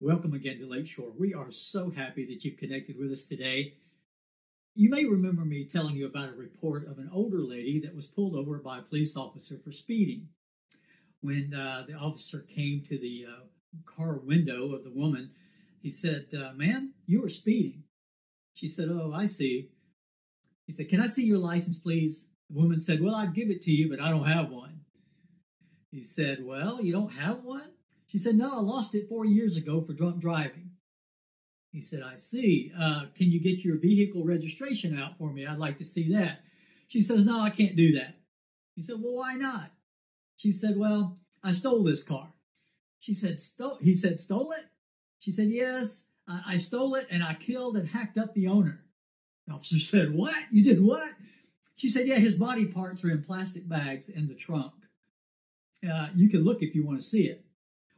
Welcome again to Lakeshore. We are so happy that you've connected with us today. You may remember me telling you about a report of an older lady that was pulled over by a police officer for speeding. When uh, the officer came to the uh, car window of the woman, he said, uh, Ma'am, you were speeding. She said, Oh, I see. He said, Can I see your license, please? The woman said, Well, I'd give it to you, but I don't have one. He said, Well, you don't have one? She said, No, I lost it four years ago for drunk driving. He said, I see. Uh, can you get your vehicle registration out for me? I'd like to see that. She says, No, I can't do that. He said, Well, why not? She said, Well, I stole this car. She said, Stole he said, Stole it? She said, Yes, I, I stole it and I killed and hacked up the owner. The officer said, What? You did what? She said, Yeah, his body parts are in plastic bags in the trunk. Uh, you can look if you want to see it.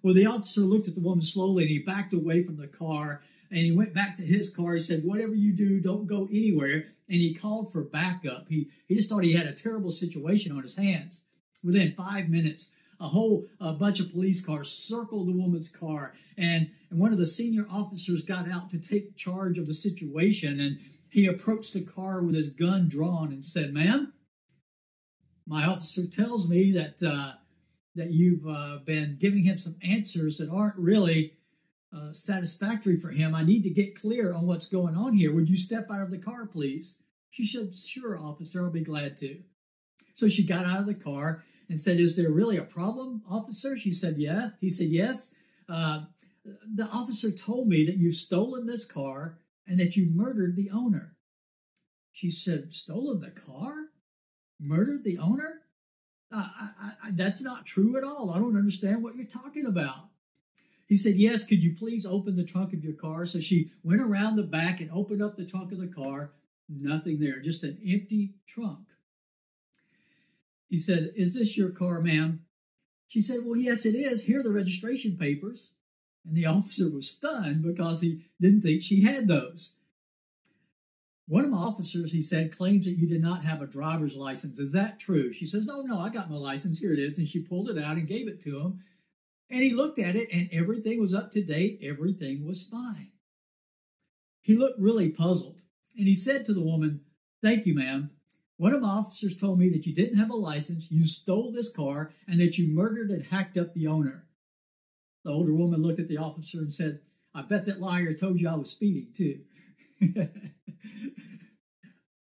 Well, the officer looked at the woman slowly and he backed away from the car and he went back to his car. He said, Whatever you do, don't go anywhere. And he called for backup. He, he just thought he had a terrible situation on his hands. Within five minutes, a whole uh, bunch of police cars circled the woman's car. And, and one of the senior officers got out to take charge of the situation. And he approached the car with his gun drawn and said, Ma'am, my officer tells me that. Uh, that you've uh, been giving him some answers that aren't really uh, satisfactory for him. I need to get clear on what's going on here. Would you step out of the car, please? She said, Sure, officer, I'll be glad to. So she got out of the car and said, Is there really a problem, officer? She said, Yeah. He said, Yes. Uh, the officer told me that you've stolen this car and that you murdered the owner. She said, Stolen the car? Murdered the owner? I, I, that's not true at all. I don't understand what you're talking about. He said, Yes, could you please open the trunk of your car? So she went around the back and opened up the trunk of the car. Nothing there, just an empty trunk. He said, Is this your car, ma'am? She said, Well, yes, it is. Here are the registration papers. And the officer was stunned because he didn't think she had those. One of my officers, he said, claims that you did not have a driver's license. Is that true? She says, No, no, I got my license. Here it is. And she pulled it out and gave it to him. And he looked at it and everything was up to date. Everything was fine. He looked really puzzled. And he said to the woman, Thank you, ma'am. One of my officers told me that you didn't have a license, you stole this car, and that you murdered and hacked up the owner. The older woman looked at the officer and said, I bet that liar told you I was speeding too.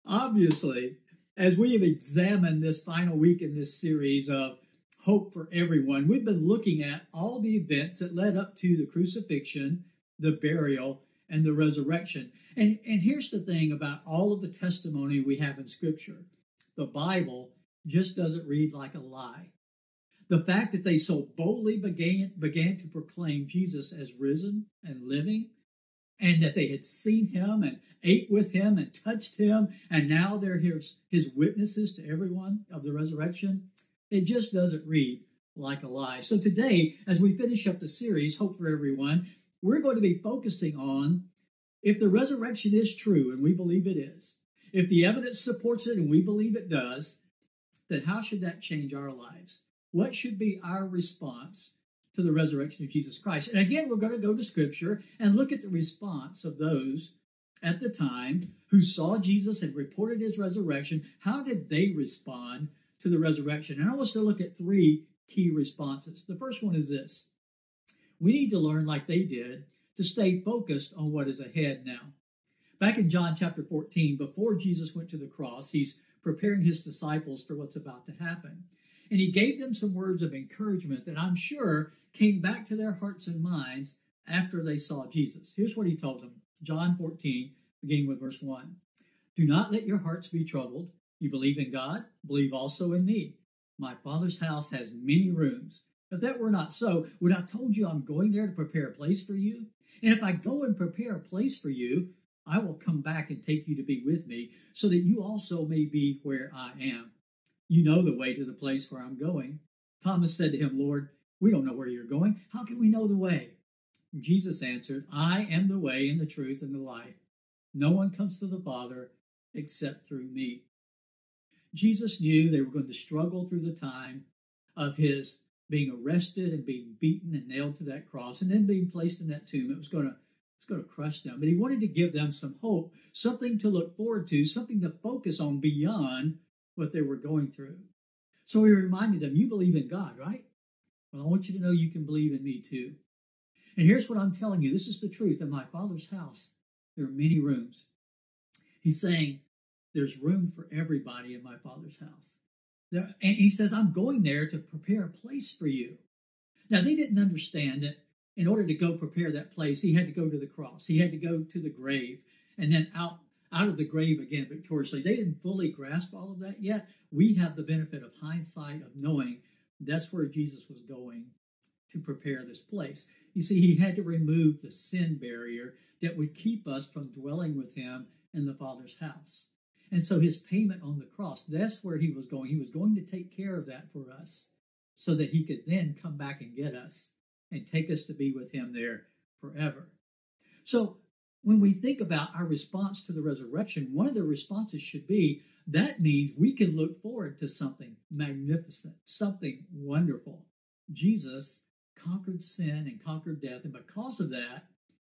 Obviously, as we have examined this final week in this series of Hope for Everyone, we've been looking at all the events that led up to the crucifixion, the burial, and the resurrection. And, and here's the thing about all of the testimony we have in Scripture the Bible just doesn't read like a lie. The fact that they so boldly began, began to proclaim Jesus as risen and living and that they had seen him and ate with him and touched him, and now they're his, his witnesses to everyone of the resurrection. It just doesn't read like a lie. So today, as we finish up the series, Hope for Everyone, we're going to be focusing on if the resurrection is true, and we believe it is, if the evidence supports it, and we believe it does, then how should that change our lives? What should be our response to the resurrection of Jesus Christ. And again, we're going to go to Scripture and look at the response of those at the time who saw Jesus and reported his resurrection. How did they respond to the resurrection? And I want us to look at three key responses. The first one is this we need to learn, like they did, to stay focused on what is ahead now. Back in John chapter 14, before Jesus went to the cross, he's preparing his disciples for what's about to happen. And he gave them some words of encouragement that I'm sure came back to their hearts and minds after they saw Jesus. Here's what he told them John 14, beginning with verse 1. Do not let your hearts be troubled. You believe in God, believe also in me. My Father's house has many rooms. If that were not so, would I have told you I'm going there to prepare a place for you? And if I go and prepare a place for you, I will come back and take you to be with me, so that you also may be where I am. You know the way to the place where I'm going. Thomas said to him, Lord, we don't know where you're going. How can we know the way? Jesus answered, I am the way and the truth and the life. No one comes to the Father except through me. Jesus knew they were going to struggle through the time of his being arrested and being beaten and nailed to that cross and then being placed in that tomb. It was going to going to crush them. But he wanted to give them some hope, something to look forward to, something to focus on beyond what they were going through. So he reminded them, You believe in God, right? Well, I want you to know you can believe in me too. And here's what I'm telling you this is the truth. In my Father's house, there are many rooms. He's saying, There's room for everybody in my Father's house. There, and he says, I'm going there to prepare a place for you. Now, they didn't understand that in order to go prepare that place, he had to go to the cross. He had to go to the grave and then out, out of the grave again victoriously. They didn't fully grasp all of that yet. We have the benefit of hindsight of knowing that's where Jesus was going to prepare this place. You see, he had to remove the sin barrier that would keep us from dwelling with him in the Father's house. And so his payment on the cross, that's where he was going. He was going to take care of that for us so that he could then come back and get us and take us to be with him there forever. So when we think about our response to the resurrection, one of the responses should be that means we can look forward to something magnificent, something wonderful. Jesus conquered sin and conquered death, and because of that,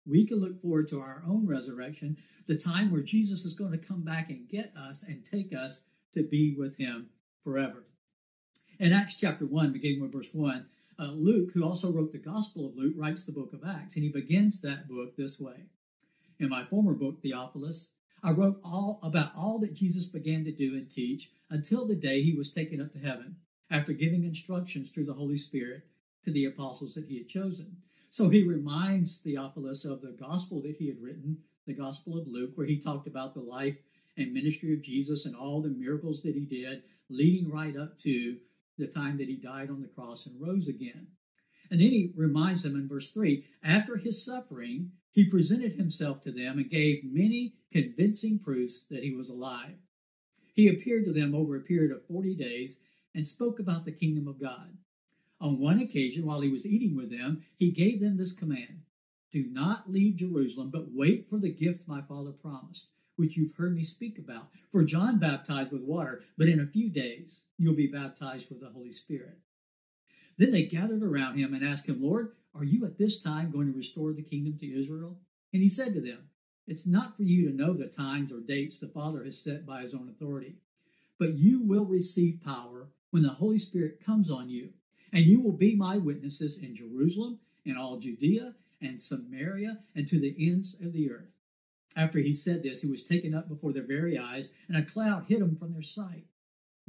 we can look forward to our own resurrection, the time where Jesus is going to come back and get us and take us to be with him forever. In Acts chapter 1, beginning with verse 1, uh, Luke, who also wrote the Gospel of Luke, writes the book of Acts, and he begins that book this way. In my former book, Theophilus, I wrote all about all that Jesus began to do and teach until the day he was taken up to heaven, after giving instructions through the Holy Spirit to the apostles that he had chosen. So he reminds Theophilus of the gospel that he had written, the Gospel of Luke, where he talked about the life and ministry of Jesus and all the miracles that he did, leading right up to the time that he died on the cross and rose again. And then he reminds them in verse 3 after his suffering, he presented himself to them and gave many convincing proofs that he was alive. He appeared to them over a period of 40 days and spoke about the kingdom of God. On one occasion, while he was eating with them, he gave them this command Do not leave Jerusalem, but wait for the gift my father promised, which you've heard me speak about. For John baptized with water, but in a few days you'll be baptized with the Holy Spirit. Then they gathered around him and asked him, Lord, are you at this time going to restore the kingdom to Israel? And he said to them, It's not for you to know the times or dates the Father has set by his own authority, but you will receive power when the Holy Spirit comes on you and you will be my witnesses in Jerusalem, in all Judea and Samaria, and to the ends of the earth. After he said this, he was taken up before their very eyes, and a cloud hid him from their sight.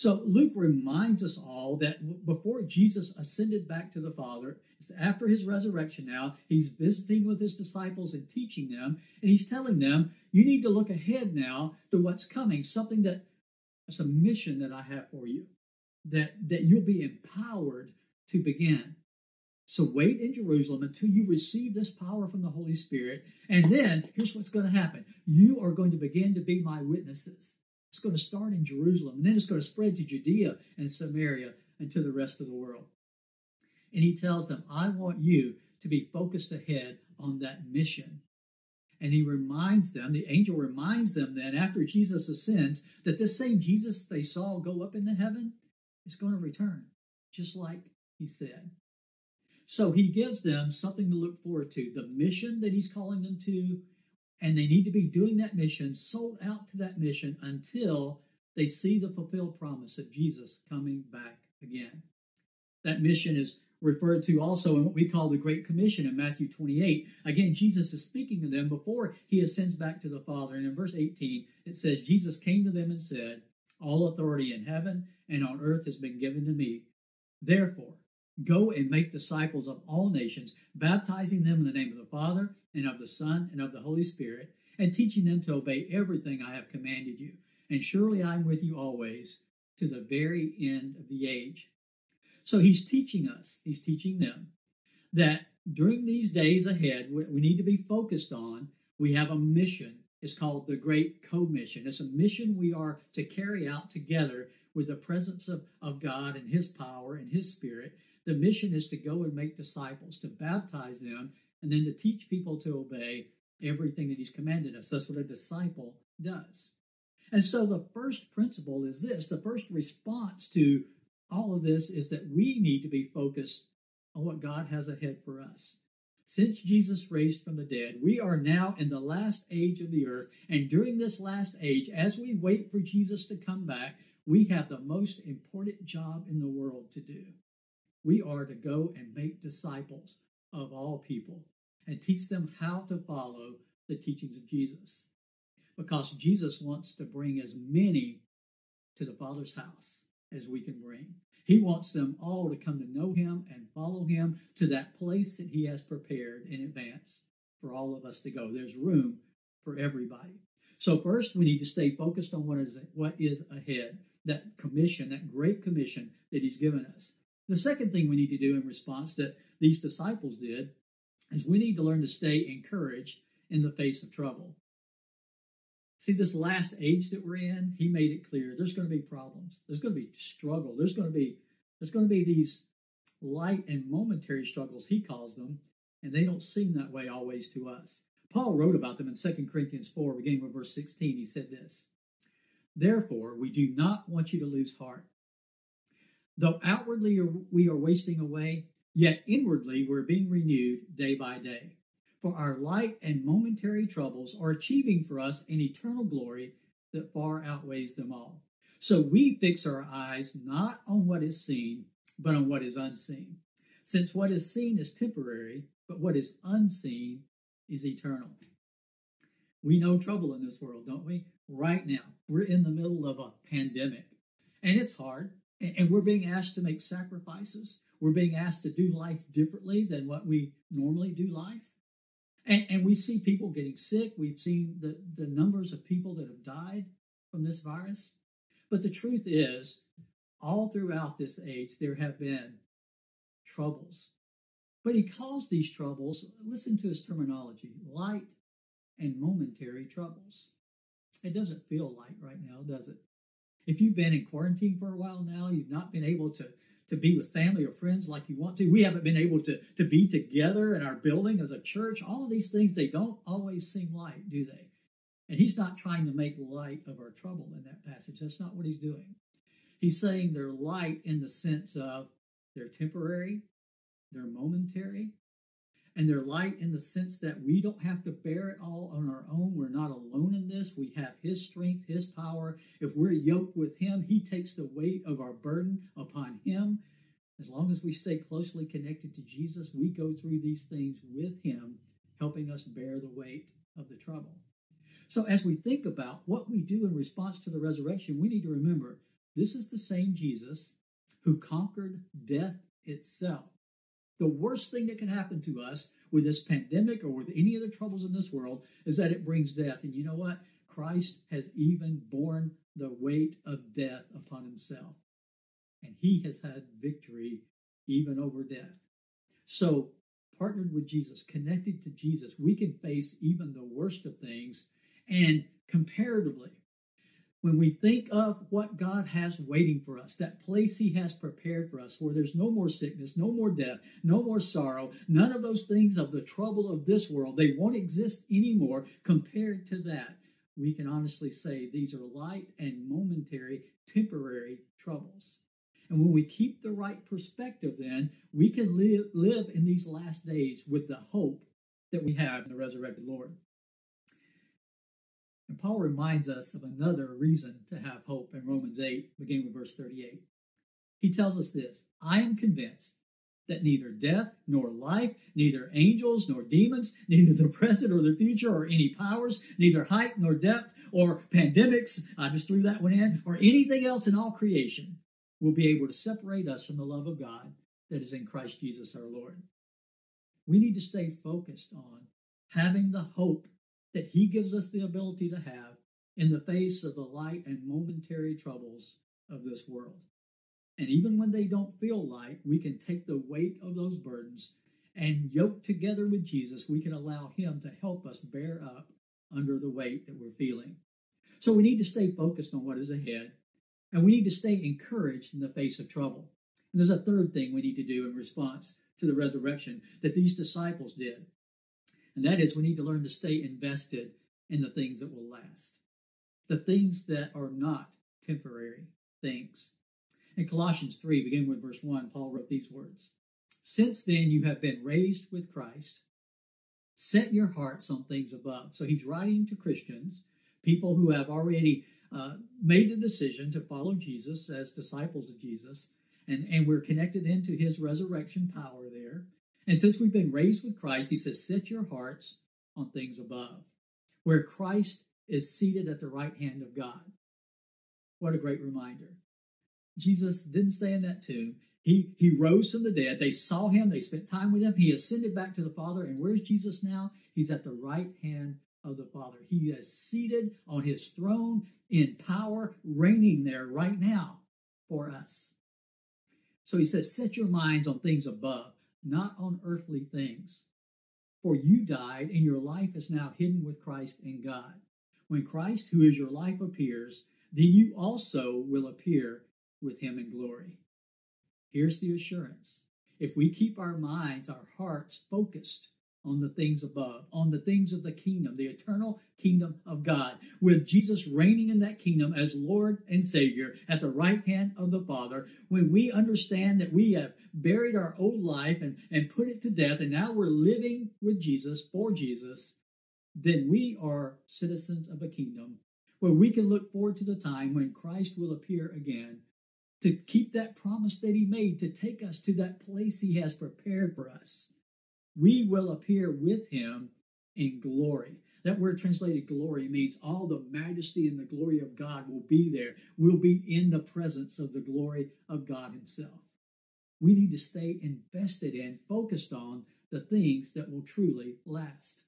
So Luke reminds us all that before Jesus ascended back to the Father, after his resurrection now, he's visiting with his disciples and teaching them, and he's telling them, you need to look ahead now to what's coming, something that it's a mission that I have for you, that, that you'll be empowered to begin. So wait in Jerusalem until you receive this power from the Holy Spirit. And then here's what's going to happen. You are going to begin to be my witnesses. It's going to start in Jerusalem, and then it's going to spread to Judea and Samaria and to the rest of the world. And he tells them, I want you to be focused ahead on that mission. And he reminds them, the angel reminds them then, after Jesus ascends, that this same Jesus they saw go up into heaven is going to return, just like he said. So he gives them something to look forward to the mission that he's calling them to, and they need to be doing that mission, sold out to that mission until they see the fulfilled promise of Jesus coming back again. That mission is referred to also in what we call the Great Commission in Matthew 28. Again, Jesus is speaking to them before he ascends back to the Father. And in verse 18, it says, Jesus came to them and said, All authority in heaven and on earth has been given to me. Therefore, Go and make disciples of all nations, baptizing them in the name of the Father and of the Son and of the Holy Spirit, and teaching them to obey everything I have commanded you. And surely I'm with you always to the very end of the age. So he's teaching us, he's teaching them that during these days ahead, we need to be focused on. We have a mission. It's called the Great Commission. It's a mission we are to carry out together with the presence of, of God and His power and His Spirit. The mission is to go and make disciples, to baptize them, and then to teach people to obey everything that He's commanded us. That's what a disciple does. And so the first principle is this the first response to all of this is that we need to be focused on what God has ahead for us. Since Jesus raised from the dead, we are now in the last age of the earth. And during this last age, as we wait for Jesus to come back, we have the most important job in the world to do. We are to go and make disciples of all people and teach them how to follow the teachings of Jesus. Because Jesus wants to bring as many to the Father's house as we can bring. He wants them all to come to know Him and follow Him to that place that He has prepared in advance for all of us to go. There's room for everybody. So first, we need to stay focused on what is what is ahead. That commission, that great commission that He's given us. The second thing we need to do in response that these disciples did is we need to learn to stay encouraged in the face of trouble. See, this last age that we're in, he made it clear there's going to be problems. There's going to be struggle. There's going to be there's going to be these light and momentary struggles, he calls them, and they don't seem that way always to us. Paul wrote about them in 2 Corinthians 4, beginning with verse 16. He said this Therefore, we do not want you to lose heart. Though outwardly we are wasting away, yet inwardly we're being renewed day by day. For our light and momentary troubles are achieving for us an eternal glory that far outweighs them all. So we fix our eyes not on what is seen, but on what is unseen. Since what is seen is temporary, but what is unseen is eternal. We know trouble in this world, don't we? Right now, we're in the middle of a pandemic, and it's hard, and we're being asked to make sacrifices. We're being asked to do life differently than what we normally do life. And, and we see people getting sick. We've seen the, the numbers of people that have died from this virus. But the truth is, all throughout this age, there have been troubles. But he calls these troubles, listen to his terminology, light and momentary troubles. It doesn't feel light right now, does it? If you've been in quarantine for a while now, you've not been able to to be with family or friends like you want to. We haven't been able to, to be together in our building as a church. All of these things, they don't always seem light, do they? And he's not trying to make light of our trouble in that passage. That's not what he's doing. He's saying they're light in the sense of they're temporary, they're momentary, and they're light in the sense that we don't have to bear it all on our own. We're not alone in this. We have His strength, His power. If we're yoked with Him, He takes the weight of our burden upon Him. As long as we stay closely connected to Jesus, we go through these things with Him, helping us bear the weight of the trouble. So, as we think about what we do in response to the resurrection, we need to remember this is the same Jesus who conquered death itself. The worst thing that can happen to us with this pandemic or with any of the troubles in this world is that it brings death. And you know what? Christ has even borne the weight of death upon himself. And he has had victory even over death. So, partnered with Jesus, connected to Jesus, we can face even the worst of things. And comparatively, when we think of what God has waiting for us, that place He has prepared for us, where there's no more sickness, no more death, no more sorrow, none of those things of the trouble of this world, they won't exist anymore compared to that. We can honestly say these are light and momentary, temporary troubles. And when we keep the right perspective, then we can live, live in these last days with the hope that we have in the resurrected Lord. And Paul reminds us of another reason to have hope in Romans 8, beginning with verse 38. He tells us this I am convinced that neither death nor life, neither angels nor demons, neither the present or the future or any powers, neither height nor depth or pandemics, I just threw that one in, or anything else in all creation will be able to separate us from the love of God that is in Christ Jesus our Lord. We need to stay focused on having the hope that He gives us the ability to have in the face of the light and momentary troubles of this world. And even when they don't feel light, we can take the weight of those burdens and yoke together with Jesus, we can allow Him to help us bear up under the weight that we're feeling. So we need to stay focused on what is ahead. And we need to stay encouraged in the face of trouble. And there's a third thing we need to do in response to the resurrection that these disciples did. And that is we need to learn to stay invested in the things that will last, the things that are not temporary things. In Colossians 3, beginning with verse 1, Paul wrote these words Since then you have been raised with Christ, set your hearts on things above. So he's writing to Christians, people who have already uh, made the decision to follow Jesus as disciples of Jesus, and, and we're connected into his resurrection power there. And since we've been raised with Christ, he says, set your hearts on things above, where Christ is seated at the right hand of God. What a great reminder. Jesus didn't stay in that tomb. He, he rose from the dead. They saw him. They spent time with him. He ascended back to the Father. And where's Jesus now? He's at the right hand of the Father. He is seated on his throne in power, reigning there right now for us. So he says, Set your minds on things above, not on earthly things. For you died, and your life is now hidden with Christ in God. When Christ, who is your life, appears, then you also will appear with him in glory. Here's the assurance. If we keep our minds, our hearts focused on the things above, on the things of the kingdom, the eternal kingdom of God, with Jesus reigning in that kingdom as Lord and Savior at the right hand of the Father, when we understand that we have buried our old life and, and put it to death, and now we're living with Jesus, for Jesus, then we are citizens of a kingdom where we can look forward to the time when Christ will appear again to keep that promise that he made to take us to that place he has prepared for us we will appear with him in glory. That word translated glory means all the majesty and the glory of God will be there. We'll be in the presence of the glory of God Himself. We need to stay invested in, focused on the things that will truly last.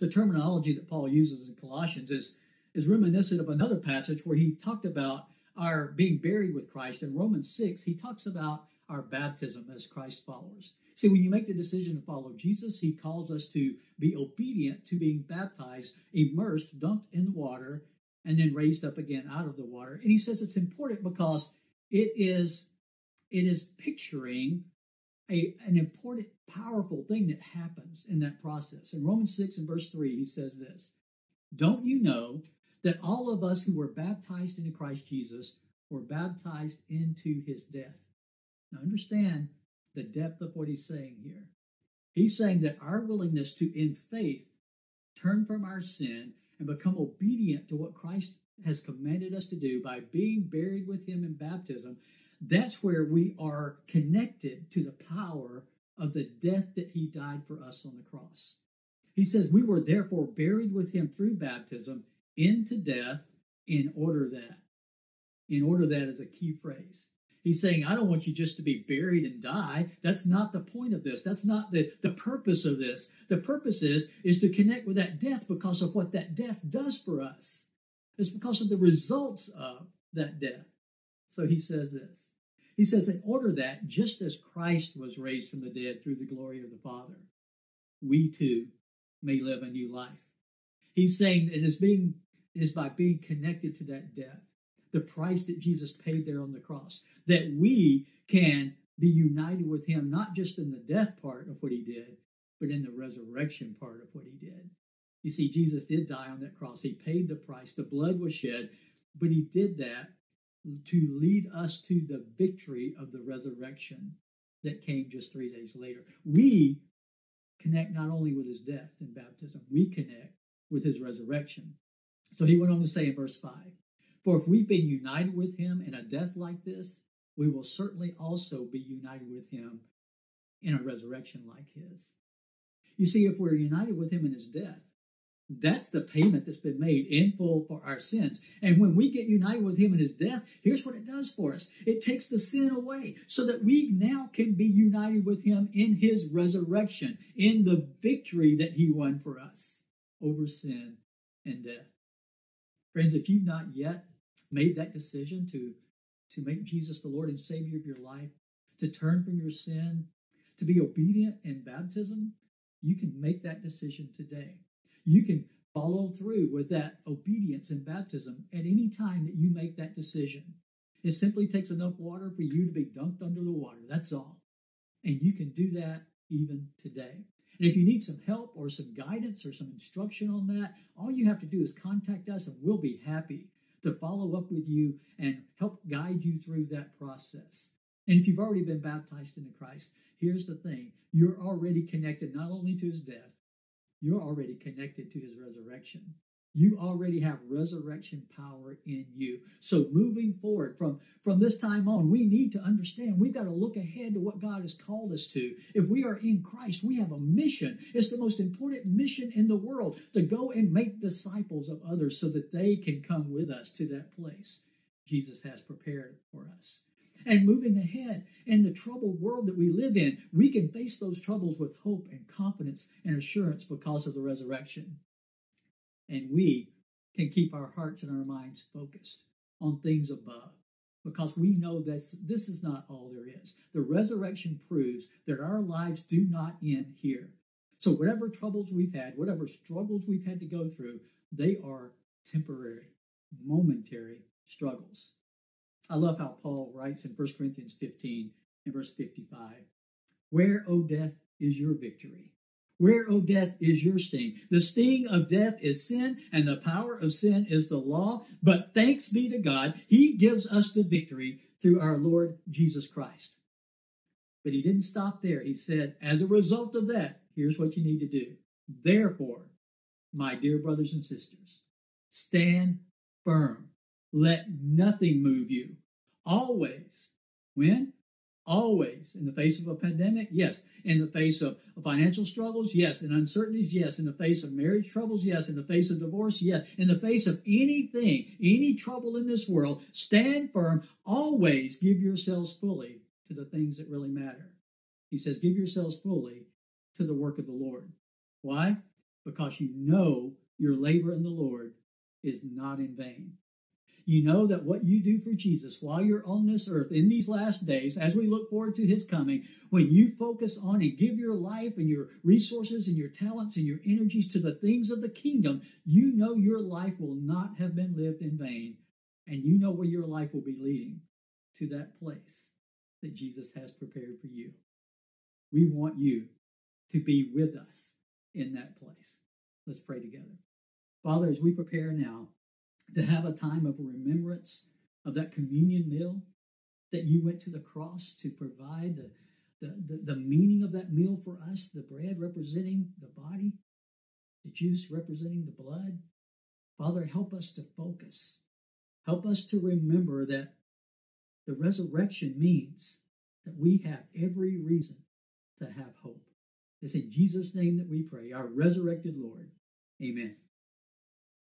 The terminology that Paul uses in Colossians is, is reminiscent of another passage where he talked about our being buried with Christ. In Romans 6, he talks about our baptism as Christ followers. See, when you make the decision to follow Jesus, he calls us to be obedient to being baptized, immersed, dunked in the water, and then raised up again out of the water. And he says it's important because it is it is picturing a, an important, powerful thing that happens in that process. In Romans 6 and verse 3, he says this Don't you know that all of us who were baptized into Christ Jesus were baptized into his death? Now understand the depth of what he's saying here. He's saying that our willingness to, in faith, turn from our sin and become obedient to what Christ has commanded us to do by being buried with him in baptism, that's where we are connected to the power of the death that he died for us on the cross. He says, We were therefore buried with him through baptism into death in order that. In order that is a key phrase. He's saying, I don't want you just to be buried and die. That's not the point of this. That's not the, the purpose of this. The purpose is, is to connect with that death because of what that death does for us. It's because of the results of that death. So he says this. He says, in order that, just as Christ was raised from the dead through the glory of the Father, we too may live a new life. He's saying it is being it is by being connected to that death the price that Jesus paid there on the cross, that we can be united with him, not just in the death part of what he did, but in the resurrection part of what he did. You see, Jesus did die on that cross. He paid the price. The blood was shed, but he did that to lead us to the victory of the resurrection that came just three days later. We connect not only with his death and baptism, we connect with his resurrection. So he went on to say in verse 5 for if we've been united with him in a death like this, we will certainly also be united with him in a resurrection like his. You see, if we're united with him in his death, that's the payment that's been made in full for our sins. And when we get united with him in his death, here's what it does for us it takes the sin away so that we now can be united with him in his resurrection, in the victory that he won for us over sin and death. Friends, if you've not yet made that decision to, to make Jesus the Lord and Savior of your life, to turn from your sin, to be obedient in baptism, you can make that decision today. You can follow through with that obedience in baptism at any time that you make that decision. It simply takes enough water for you to be dunked under the water. That's all. And you can do that even today. And if you need some help or some guidance or some instruction on that, all you have to do is contact us and we'll be happy to follow up with you and help guide you through that process. And if you've already been baptized into Christ, here's the thing you're already connected not only to his death, you're already connected to his resurrection. You already have resurrection power in you. So moving forward from, from this time on, we need to understand we've got to look ahead to what God has called us to. If we are in Christ, we have a mission. It's the most important mission in the world to go and make disciples of others so that they can come with us to that place Jesus has prepared for us. And moving ahead in the troubled world that we live in, we can face those troubles with hope and confidence and assurance because of the resurrection and we can keep our hearts and our minds focused on things above because we know that this is not all there is. The resurrection proves that our lives do not end here. So, whatever troubles we've had, whatever struggles we've had to go through, they are temporary, momentary struggles. I love how Paul writes in 1 Corinthians 15 and verse 55 Where, O death, is your victory? Where, O death, is your sting? The sting of death is sin, and the power of sin is the law. But thanks be to God, He gives us the victory through our Lord Jesus Christ. But He didn't stop there. He said, as a result of that, here's what you need to do. Therefore, my dear brothers and sisters, stand firm. Let nothing move you. Always. When? Always. In the face of a pandemic? Yes. In the face of financial struggles? Yes. In uncertainties? Yes. In the face of marriage troubles? Yes. In the face of divorce? Yes. In the face of anything, any trouble in this world, stand firm. Always give yourselves fully to the things that really matter. He says, give yourselves fully to the work of the Lord. Why? Because you know your labor in the Lord is not in vain. You know that what you do for Jesus while you're on this earth in these last days, as we look forward to his coming, when you focus on and give your life and your resources and your talents and your energies to the things of the kingdom, you know your life will not have been lived in vain. And you know where your life will be leading to that place that Jesus has prepared for you. We want you to be with us in that place. Let's pray together. Father, as we prepare now to have a time of remembrance of that communion meal that you went to the cross to provide the, the, the, the, meaning of that meal for us, the bread representing the body, the juice representing the blood. Father, help us to focus. Help us to remember that the resurrection means that we have every reason to have hope. It's in Jesus' name that we pray, our resurrected Lord. Amen.